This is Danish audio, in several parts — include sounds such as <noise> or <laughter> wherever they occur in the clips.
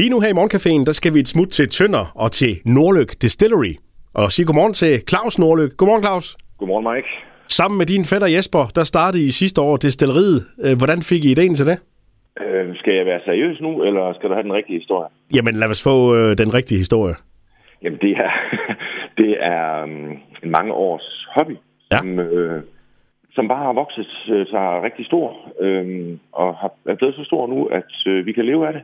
Lige nu her i Morgencaféen, der skal vi et smut til Tønder og til Nordlyk Distillery. Og sige godmorgen til Claus Nordlyk. Godmorgen, Claus. Godmorgen, Mike. Sammen med din fætter Jesper, der startede I sidste år distilleriet. Øh, Hvordan fik I idéen til det? Øh, skal jeg være seriøs nu, eller skal du have den rigtige historie? Jamen, lad os få øh, den rigtige historie. Jamen, det er, <laughs> det er um, en mange års hobby, Ja. som, øh, som bare har vokset øh, sig rigtig stor, øh, og har, er blevet så stor nu, at øh, vi kan leve af det.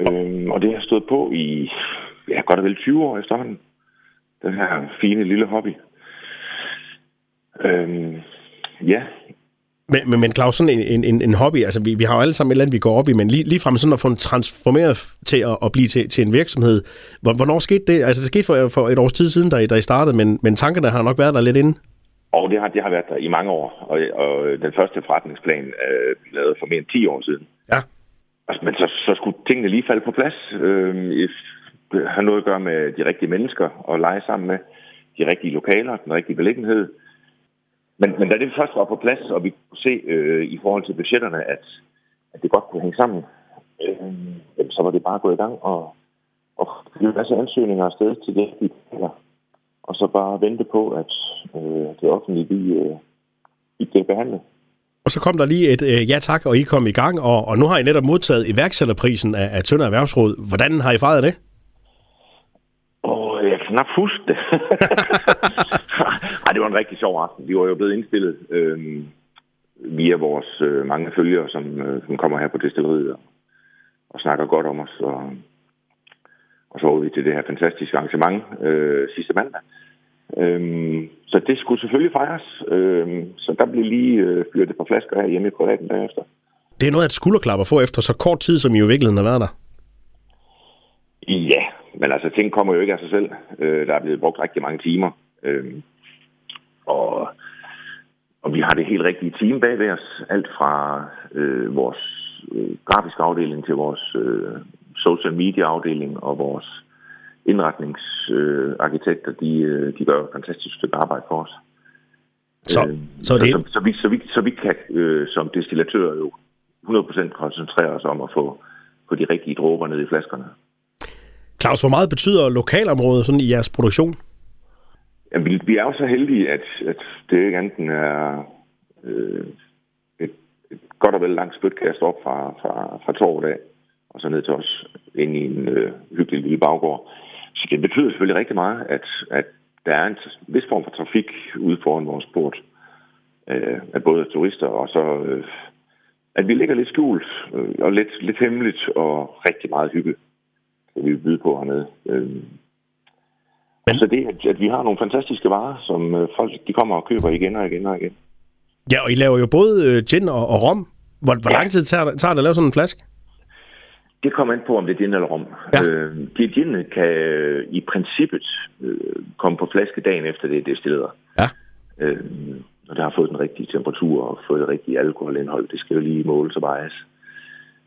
Øh, og det har stået på i ja, godt og vel 20 år efterhånden. Den her fine lille hobby. Øh, ja, Men, men, men Claus, sådan en, en- en, hobby, altså vi, vi har jo alle sammen et eller andet, vi går op i, men lige, lige frem sådan at få den transformeret til at, at blive til, til en virksomhed. Hvor- Hvornår skete det? Altså det skete for, for et års tid siden, da I, da I startede, men, men tankerne har nok været der lidt inden. Og det har, det har været der i mange år, og, og den første forretningsplan øh, blev lavet for mere end 10 år siden. Ja. Altså, Men så, så skulle tingene lige falde på plads. Øh, have noget at gøre med de rigtige mennesker og lege sammen med de rigtige lokaler, den rigtige beliggenhed. Men, men da det først var på plads, og vi kunne se øh, i forhold til budgetterne, at, at det godt kunne hænge sammen, øh, jamen, så var det bare gået i gang og, og en masse ansøgninger afsted til det, lokaler. og så bare vente på, at øh, det offentlige vi, øh, vi bliver behandlet. Og så kom der lige et øh, ja tak, og I kom i gang, og, og nu har I netop modtaget iværksætterprisen af, af Tønder Erhvervsråd. Hvordan har I fejret det? Og jeg kan knap huske det. <laughs> Ej, det var en rigtig sjov aften. Vi var jo blevet indstillet øh, via vores øh, mange følgere, som, øh, som kommer her på destilleriet og, og snakker godt om os. Og, og så var vi til det her fantastiske arrangement øh, sidste mandag. Øhm, så det skulle selvfølgelig fejres. Øhm, så der blev lige øh, fyret et par flasker her hjemme i privaten derefter. Det er noget af et skulderklap at få efter så kort tid, som I jo i virkeligheden har været der. Ja, men altså ting kommer jo ikke af sig selv. Øh, der er blevet brugt rigtig mange timer. Øh, og, og vi har det helt rigtige team bag ved os. Alt fra øh, vores øh, grafiske afdeling til vores øh, social media afdeling og vores indretningsarkitekter, de, øh, de gør et fantastisk stykke arbejde for os. Så, Øh, så det, så, så, vi, så, vi, så vi kan øh, som destillatør jo 100% koncentrere os om at få, få de rigtige dråber ned i flaskerne. Claus, hvor meget betyder lokalområdet sådan i jeres produktion? Jamen, vi, vi er jo så heldige, at, at det ikke enten er øh, et, et godt og vel langt spytkast op fra, fra, fra torvet af, og så ned til os ind i en øh, hyggelig lille baggård. Så det betyder selvfølgelig rigtig meget, at, at der er en vis form for trafik ude foran vores port øh, af både turister og så øh, at vi ligger lidt skjult øh, og lidt, lidt hemmeligt og rigtig meget hygge, kan vi byde på hernede. Øh, Men- så det, at, at vi har nogle fantastiske varer, som øh, folk de kommer og køber igen og igen og igen. Ja, og I laver jo både øh, gin og, og rom. Hvor, hvor Ja. lang tid tager, tager det at lave sådan en flaske? Det kommer an på, om det er gin eller rom. Ja. Øh, det gin kan øh, i princippet øh, komme på flaske dagen efter det er destilleret. Ja. Øh, og det har fået den rigtige temperatur og fået det rigtige alkoholindhold. Det skal jo lige måles og vejes.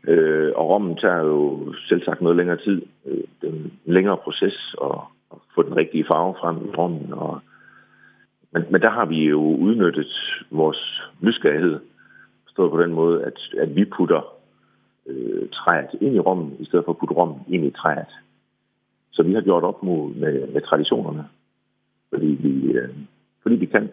Øh, og rommen tager jo selv sagt noget længere tid. Øh, det er en længere proces at, at få den rigtige farve frem i rommen. Og, men, men der har vi jo udnyttet vores nysgerrighed. Stået på den måde, at, at vi putter øh, træet ind i rommen, i stedet for at putte rommen ind i træet. Så vi har gjort op mod, med, med traditionerne, fordi vi, øh, fordi vi kan.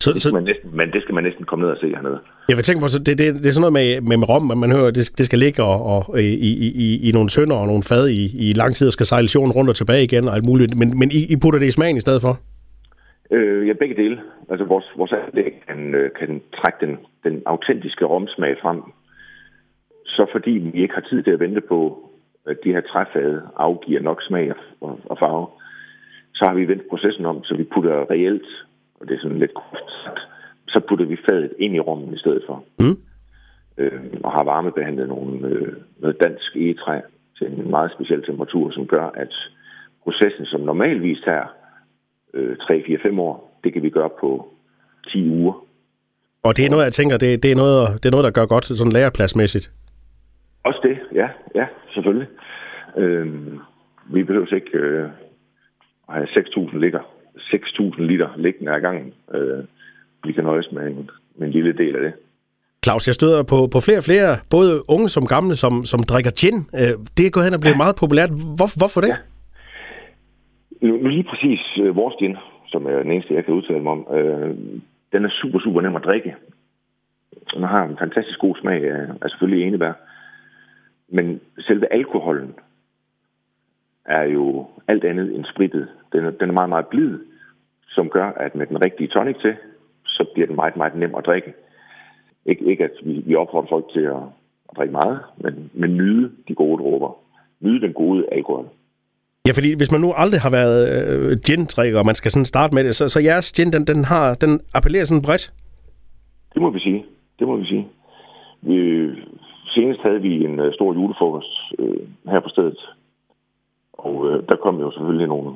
Så, Det skal så man næsten, men det skal man næsten komme ned og se hernede. jeg vil tænke på, så det, det, det er sådan noget med, med, med rom, at man hører, det, det skal ligge og, og, i, i, i, i nogle tønder og nogle fad i, i lang tid, og skal sejle jorden rundt og tilbage igen og alt muligt. Men, men I, I putter det i smagen i stedet for? Øh, ja, begge dele. Altså vores, vores anlæg kan, øh, kan trække den, den autentiske romsmag frem. Så fordi vi ikke har tid til at vente på, at de her træfade afgiver nok smag og, og farve, så har vi vendt processen om, så vi putter reelt, og det er sådan lidt groft sagt, så putter vi fadet ind i rommen i stedet for. Mm. Øh, og har varmebehandlet nogle, øh, noget dansk egetræ til en meget speciel temperatur, som gør, at processen, som normalvis tager øh, 3-4-5 år, det kan vi gøre på 10 uger. Og det er noget, jeg tænker, det, det, er, noget, det er noget, der gør godt sådan lærepladsmæssigt. Ja, ja, selvfølgelig. Øh, vi behøver ikke øh, at have 6.000 liter, 6.000 liter liggende ad gangen. Øh, vi kan nøjes med en, med en lille del af det. Claus, jeg støder på, på flere og flere, både unge som gamle, som, som drikker gin. Øh, det er gået hen og blevet ja. meget populært. Hvor, hvorfor det? Ja. Nu, nu lige præcis øh, vores gin, som er den eneste, jeg kan udtale mig om, øh, den er super, super nem at drikke. Den har en fantastisk god smag af, af selvfølgelig enebær. Men selve alkoholen er jo alt andet end spritet. Den er, den er meget, meget blid, som gør, at med den rigtige tonic til, så bliver den meget, meget nem at drikke. Ikke, ikke at vi, vi opfordrer folk til at, at drikke meget, men, men nyde de gode dråber. Nyde den gode alkohol. Ja, fordi hvis man nu aldrig har været øh, gin og man skal sådan starte med det, så, så jeres gin, den, den, har, den appellerer sådan bredt? Det må vi sige. Det må vi sige. Vi, senest havde vi en uh, stor julefrokost uh, her på stedet. Og uh, der kom jo selvfølgelig nogle,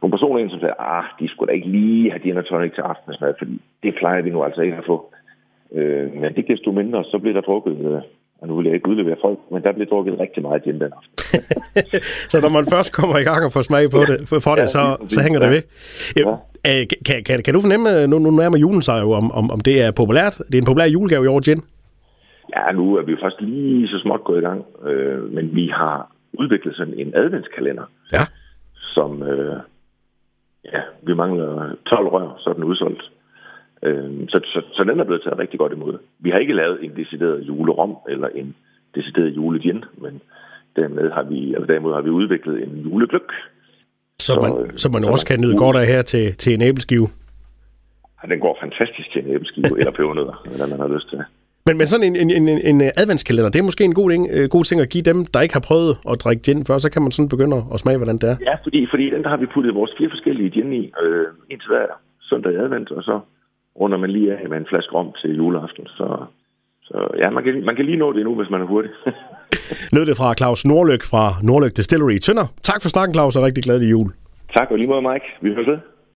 nogle personer ind, som sagde, ah, de skulle da ikke lige have gin og tonic til aftensmad, fordi det plejer vi nu altså ikke at få. Uh, men det desto mindre, så blev der drukket uh, og nu vil jeg ikke udlevere folk, men der blev drukket rigtig meget gin den aften. <laughs> så når man først kommer i gang og får smag på ja. det, for det, ja, så, så hænger ja. det ved. Ja. Kan, kan, kan du fornemme, nu, nu nærmer julen sig jo, om, om, om det er populært? Det er en populær julegave i år, gin? Ja, nu er vi først lige så småt gået i gang, øh, men vi har udviklet sådan en adventskalender, ja. som, øh, ja, vi mangler 12 rør, så er den udsolgt. Øh, så, så, så den er blevet taget rigtig godt imod. Vi har ikke lavet en decideret julerom eller en decideret julegin, men dermed har vi, eller derimod har vi udviklet en julegløk. Så, man, så man også kan nyde godt af her til, til en æbleskive? Ja, den går fantastisk til en æbleskive eller pebernødder, hvad man har lyst til. Men, men sådan en, en, en, en adventskalender, det er måske en god ting, øh, god ting at give dem, der ikke har prøvet at drikke gin før, så kan man sådan begynde at smage, hvordan det er. Ja, fordi, fordi den der har vi puttet vores fire forskellige gin i, øh, indtil hver søndag i advent, og så runder man lige af med en flaske rom til juleaften. Så, så ja, man kan, man kan lige nå det nu, hvis man er hurtig. <laughs> Lød det fra Claus Nordlyk fra Nordlyk Distillery i Tønder. Tak for snakken, Claus, og rigtig glad jul. Tak, og lige måde, Mike. Vi høres ved.